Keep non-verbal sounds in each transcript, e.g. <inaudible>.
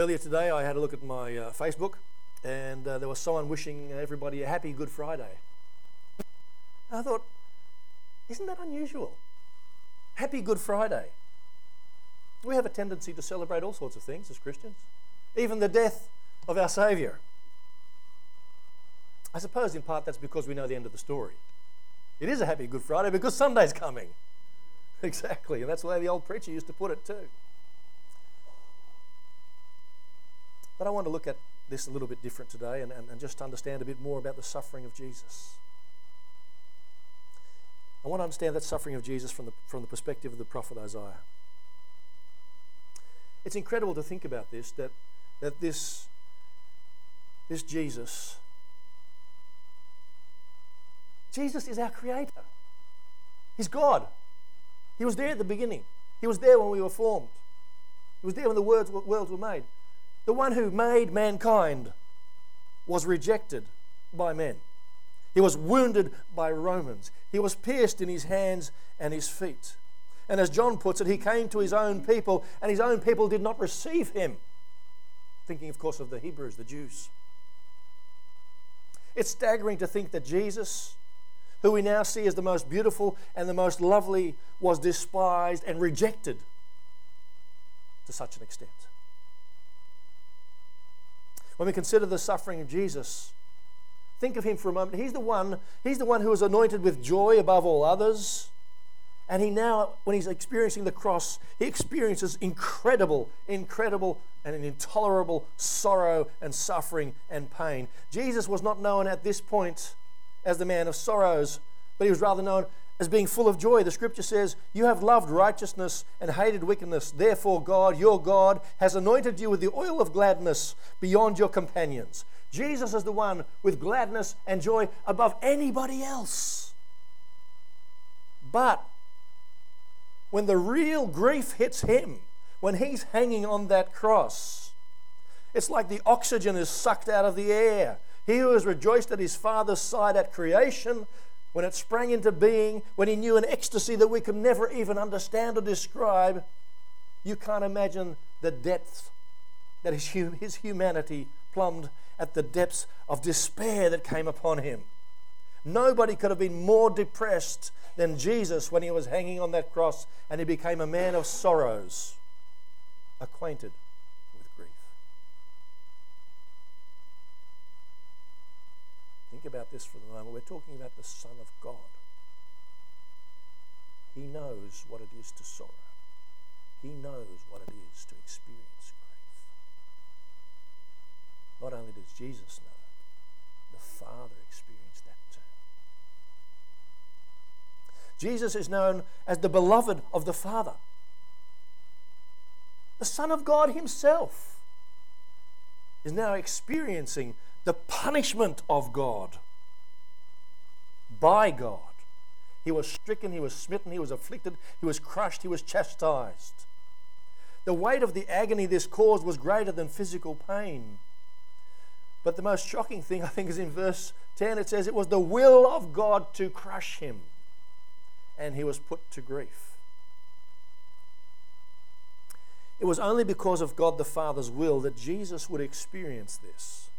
Earlier today, I had a look at my uh, Facebook, and uh, there was someone wishing everybody a happy Good Friday. And I thought, isn't that unusual? Happy Good Friday. We have a tendency to celebrate all sorts of things as Christians, even the death of our Saviour. I suppose in part that's because we know the end of the story. It is a happy Good Friday because Sunday's coming. <laughs> Exactly, and that's the way the old preacher used to put it too. But I want to look at this a little bit different today and, and, and just understand a bit more about the suffering of Jesus. I want to understand that suffering of Jesus from the, from the perspective of the prophet Isaiah. It's incredible to think about this that, that this, this Jesus, Jesus is our creator. He's God. He was there at the beginning. He was there when we were formed. He was there when the words, worlds were made. The one who made mankind was rejected by men. He was wounded by Romans. He was pierced in his hands and his feet. And as John puts it, he came to his own people, and his own people did not receive him. Thinking, of course, of the Hebrews, the Jews. It's staggering to think that Jesus, who we now see as the most beautiful and the most lovely, was despised and rejected to such an extent. When we consider the suffering of Jesus, think of him for a moment. He's the one, he's the one who was anointed with joy above all others. And he now, when he's experiencing the cross, he experiences incredible, incredible, and an intolerable sorrow and suffering and pain. Jesus was not known at this point as the man of sorrows, but he was rather known as being full of joy. The scripture says, You have loved righteousness and hated wickedness. Therefore, God, your God, has anointed you with the oil of gladness beyond your companions. Jesus is the one with gladness and joy above anybody else. But when the real grief hits him, when he's hanging on that cross, it's like the oxygen is sucked out of the air. He who has rejoiced at his Father's side at creation when it sprang into being, when he knew an ecstasy that we could never even understand or describe, you can't imagine the depths that his, his humanity plumbed at the depths of despair that came upon him. Nobody could have been more depressed than Jesus when he was hanging on that cross and he became a man of sorrows, acquainted think about this for the moment. We're talking about the Son of God. He knows what it is to sorrow. He knows what it is to experience grief. Not only does Jesus know, the Father experienced that too. Jesus is known as the beloved of the Father. The Son of God Himself is now experiencing the punishment of God by God. He was stricken, he was smitten, he was afflicted, he was crushed, he was chastised. The weight of the agony this caused was greater than physical pain. But the most shocking thing, <laughs> I think, is in verse 10. It says, It was the will of God to crush him, and he was put to grief. It was only because of God the Father's will that Jesus would experience this.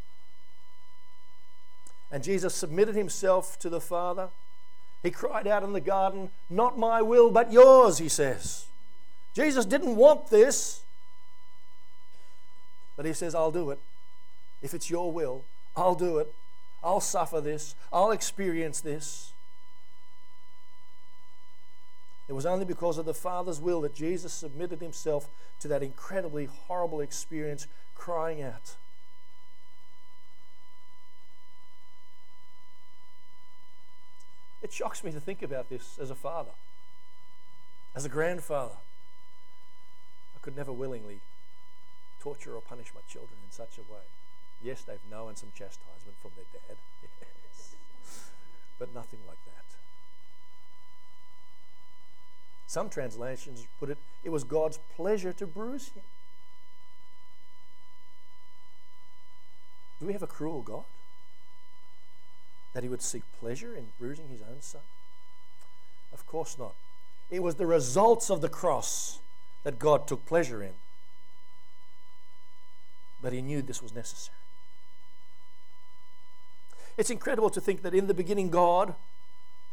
And Jesus submitted himself to the Father. He cried out in the garden, Not my will, but yours, he says. Jesus didn't want this, but he says, I'll do it. If it's your will, I'll do it. I'll suffer this. I'll experience this. It was only because of the Father's will that Jesus submitted himself to that incredibly horrible experience, crying out. It shocks me to think about this as a father, as a grandfather. I could never willingly torture or punish my children in such a way. Yes, they've known some chastisement from their dad, <laughs> yes. but nothing like that. Some translations put it, it was God's pleasure to bruise him. Do we have a cruel God? That he would seek pleasure in bruising his own son? Of course not. It was the results of the cross that God took pleasure in. But he knew this was necessary. It's incredible to think that in the beginning, God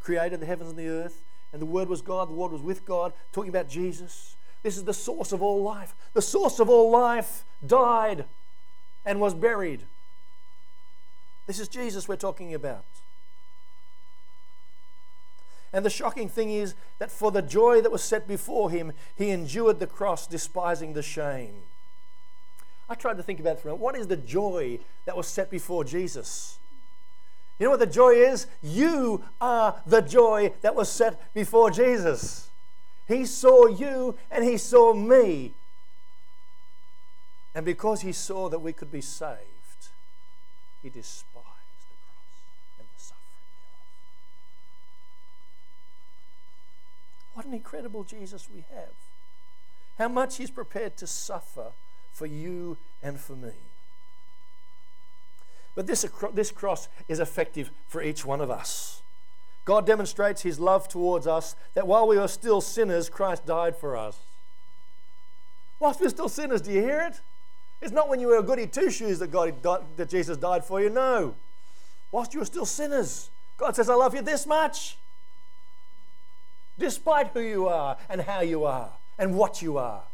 created the heavens and the earth, and the Word was God, the Word was with God, talking about Jesus. This is the source of all life. The source of all life died and was buried. This is Jesus we're talking about. And the shocking thing is that for the joy that was set before him, he endured the cross, despising the shame. I tried to think about it for a. What is the joy that was set before Jesus? You know what the joy is? You are the joy that was set before Jesus. He saw you and he saw me. And because he saw that we could be saved, he despised the cross and the suffering thereof. What an incredible Jesus we have. How much he's prepared to suffer for you and for me. But this, this cross is effective for each one of us. God demonstrates his love towards us that while we were still sinners, Christ died for us. Whilst we're still sinners, do you hear it? It's not when you were a goody two shoes that, God, that Jesus died for you. No. Whilst you were still sinners, God says, I love you this much. Despite who you are and how you are and what you are.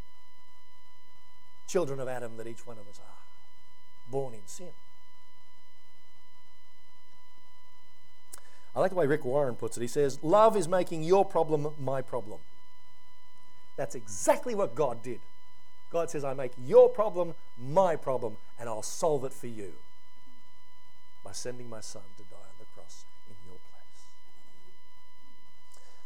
Children of Adam that each one of us are, born in sin. I like the way Rick Warren puts it. He says, Love is making your problem my problem. That's exactly what God did. God says, I make your problem my problem, and I'll solve it for you by sending my son to die on the cross in your place.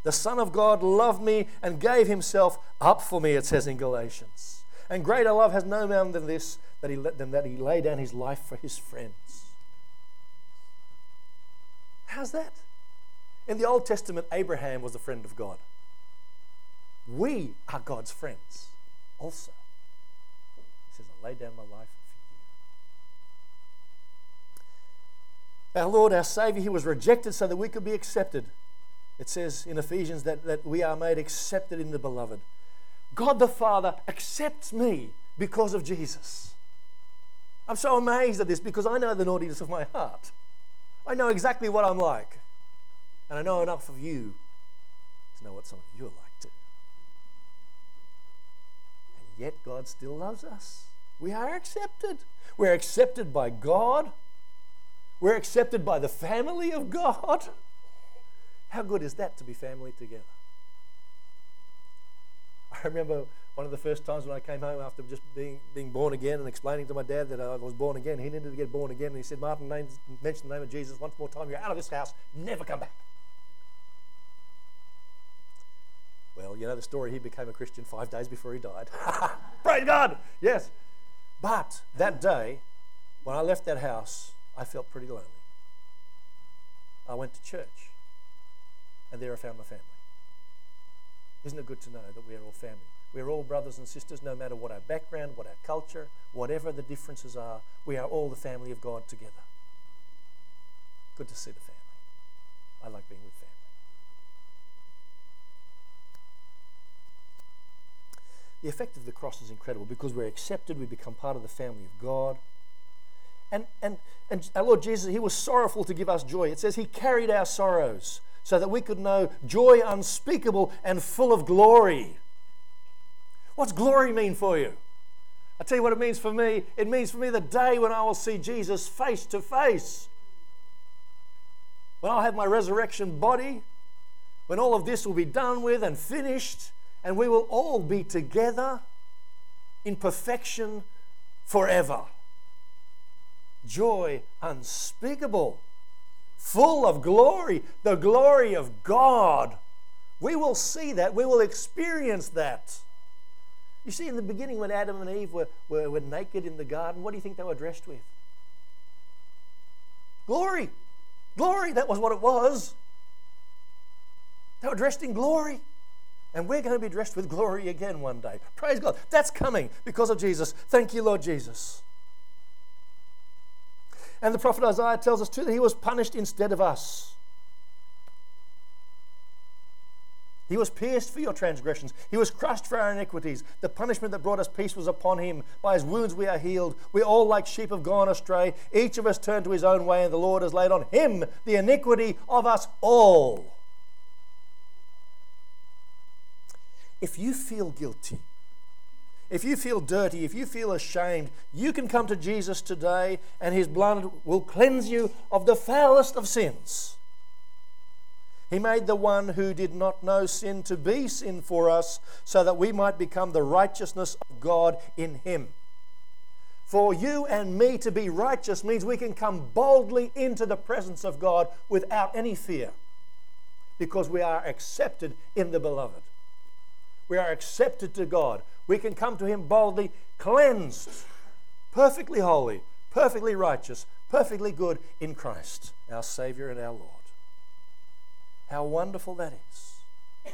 The Son of God loved me and gave himself up for me, it says in Galatians. And greater love has no man than this, that he, than that he lay down his life for his friends. How's that? In the Old Testament, Abraham was a friend of God. We are God's friends also. He says, I lay down my life for you. Our Lord, our Savior, He was rejected so that we could be accepted. It says in Ephesians that, that we are made accepted in the beloved. God the Father accepts me because of Jesus. I'm so amazed at this because I know the naughtiness of my heart. I know exactly what I'm like. And I know enough of you to know what some of you are like too. And yet God still loves us. We are accepted. We're accepted by God. We're accepted by the family of God. How good is that to be family together? <laughs> I remember one of the first times when I came home after just being, being born again and explaining to my dad that I was born again. He needed to get born again. And he said, Martin, mention the name of Jesus once more time. You're out of this house. Never come back. Well, you know the story. He became a Christian five days before he died. <laughs> Praise God! Yes. But that day, when I left that house, I felt pretty lonely. I went to church, and I found my family. Isn't it good to know that we are all family? We're all brothers and sisters, no matter what our background, what our culture, whatever the differences are. We are all the family of God together. Good to see the family. I like being with family. The effect of the cross is incredible because we're accepted, we become part of the family of God. And, and, and our Lord Jesus, He was sorrowful to give us joy. It says He carried our sorrows so that we could know joy unspeakable and full of glory. What's glory mean for you? I tell you what it means for me. It means for me the day when I will see Jesus face to face. When I'll have my resurrection body, when all of this will be done with and finished, and we will all be together in perfection forever. Joy unspeakable, full of glory, the glory of God. We will see that, we will experience that. You see, in the beginning, when Adam and Eve were, were, were naked in the garden, what do you think they were dressed with? Glory. Glory, that was what it was. They were dressed in glory. And we're going to be dressed with glory again one day. Praise God. That's coming because of Jesus. Thank you, Lord Jesus. And the prophet Isaiah tells us too that he was punished instead of us. He was pierced for your transgressions. He was crushed for our iniquities. The punishment that brought us peace was upon him. By his wounds we are healed. We all, like sheep, have gone astray. Each of us turned to his own way, and the Lord has laid on him the iniquity of us all. If you feel guilty, if you feel dirty, if you feel ashamed, you can come to Jesus today, and his blood will cleanse you of the foulest of sins. He made the one who did not know sin to be sin for us, so that we might become the righteousness of God in him. For you and me to be righteous means we can come boldly into the presence of God without any fear, because we are accepted in the beloved. We are accepted to God. We can come to Him boldly, cleansed, perfectly holy, perfectly righteous, perfectly good in Christ, our Savior and our Lord. How wonderful that is.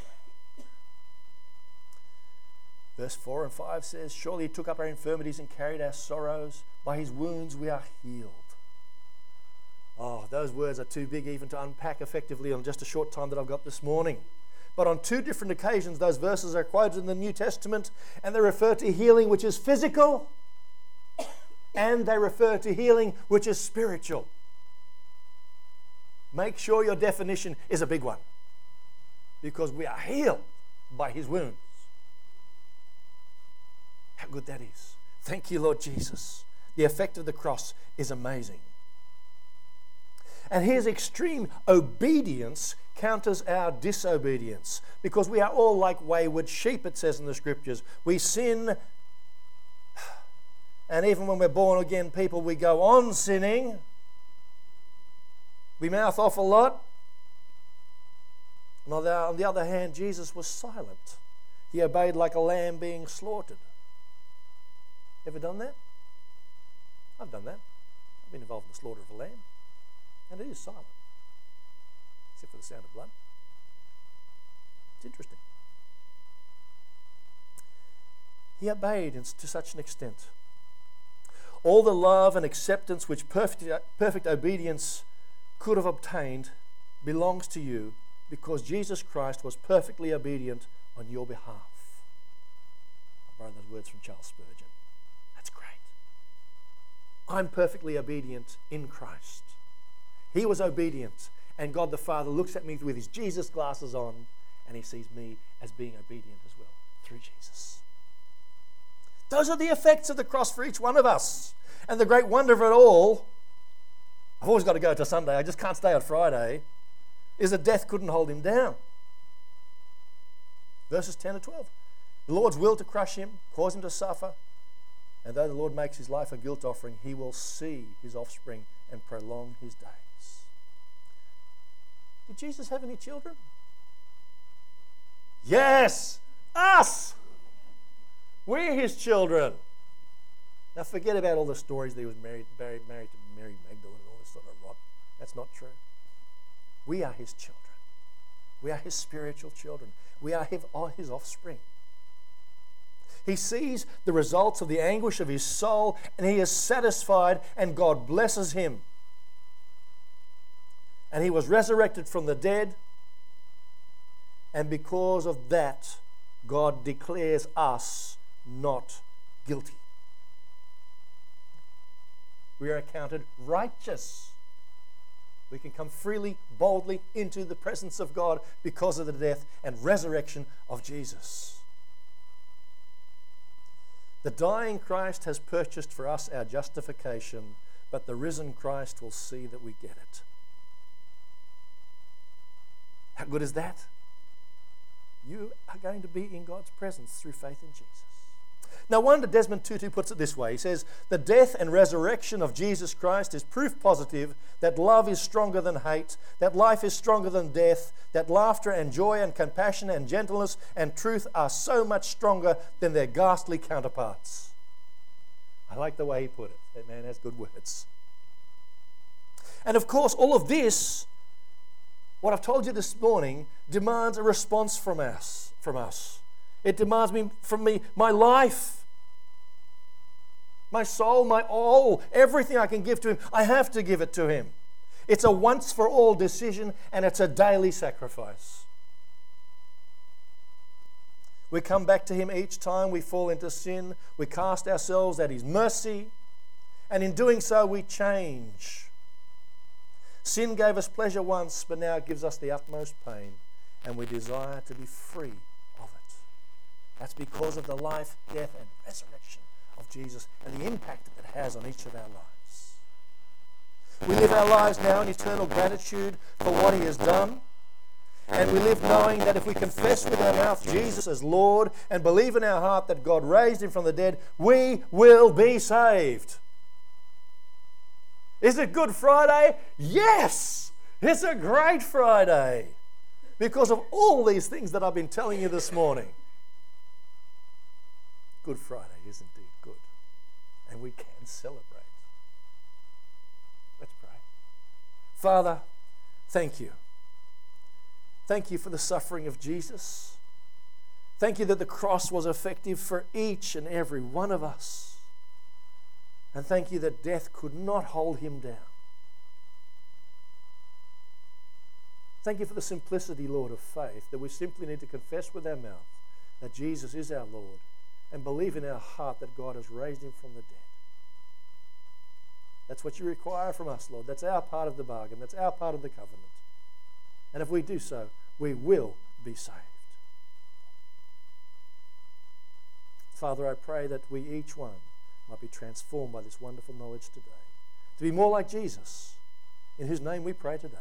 Verse 4 and 5 says, Surely he took up our infirmities and carried our sorrows. By his wounds we are healed. Oh, those words are too big even to unpack effectively on just a short time that I've got this morning. But on two different occasions, those verses are quoted in the New Testament, and they refer to healing which is physical, and they refer to healing which is spiritual. Make sure your definition is a big one because we are healed by his wounds. How good that is. Thank you, Lord Jesus. The effect of the cross is amazing. And his extreme obedience counters our disobedience because we are all like wayward sheep, it says in the scriptures. We sin, and even when we're born again people, we go on sinning. We mouth off a lot. On the other hand, Jesus was silent. He obeyed like a lamb being slaughtered. Ever done that? I've done that. I've been involved in the slaughter of a lamb. And it is silent, except for the sound of blood. It's interesting. He obeyed to such an extent. All the love and acceptance which perfect, perfect obedience could have obtained belongs to you because Jesus Christ was perfectly obedient on your behalf. I borrowed those words from Charles Spurgeon. That's great. I'm perfectly obedient in Christ. He was obedient, and God the Father looks at me with his Jesus glasses on, and he sees me as being obedient as well through Jesus. Those are the effects of the cross for each one of us. And the great wonder of it all I've always got to go to Sunday. I just can't stay on Friday. Is that death couldn't hold him down. Verses 10 to 12. The Lord's will to crush him, cause him to suffer, and though the Lord makes his life a guilt offering, he will see his offspring and prolong his days. Did Jesus have any children? Yes, us. We're his children. Now forget about all the stories that he was married, married, married to Mary Magdalene and all this sort of rot. That's not true. We are his children. We are his spiritual children. We are his offspring. He sees the results of the anguish of his soul and he is satisfied, and God blesses him. And he was resurrected from the dead, and because of that, God declares us not guilty we are accounted righteous. We can come freely, boldly into the presence of God because of the death and resurrection of Jesus. The dying Christ has purchased for us our justification, but the risen Christ will see that we get it. How good is that? You are going to be in God's presence through faith in Jesus. No wonder Desmond Tutu puts it this way. He says, The death and resurrection of Jesus Christ is proof positive that love is stronger than hate, that life is stronger than death, that laughter and joy and compassion and gentleness and truth are so much stronger than their ghastly counterparts. I like the way he put it. That man has good words. And of course, all of this, what I've told you this morning, demands a response from us. From us. It demands me from me my life, my soul, my all, everything I can give to Him. I have to give it to Him. It's a once for all decision and it's a daily sacrifice. We come back to Him each time we fall into sin. We cast ourselves at His mercy. And in doing so, we change. Sin gave us pleasure once, but now it gives us the utmost pain. And we desire to be free of it. That's because of the life, death, and resurrection of Jesus and the impact that it has on each of our lives. We live our lives now in eternal gratitude for what He has done. And we live knowing that if we confess with our mouth Jesus as Lord and believe in our heart that God raised him from the dead, we will be saved. Is it Good Friday? Yes! It's a great Friday because of all these things that I've been telling you this morning. Good Friday is indeed good, and we can celebrate. Let's pray. Father, thank you. Thank you for the suffering of Jesus. Thank you that the cross was effective for each and every one of us. And thank you that death could not hold him down. Thank you for the simplicity, Lord, of faith, that we simply need to confess with our mouth that Jesus is our Lord and believe in our heart that God has raised him from the dead. That's what you require from us, Lord. That's our part of the bargain, that's our part of the covenant. And if we do so, we will be saved. Father, I pray that we each one might be transformed by this wonderful knowledge today. To be more like Jesus, in whose name we pray today.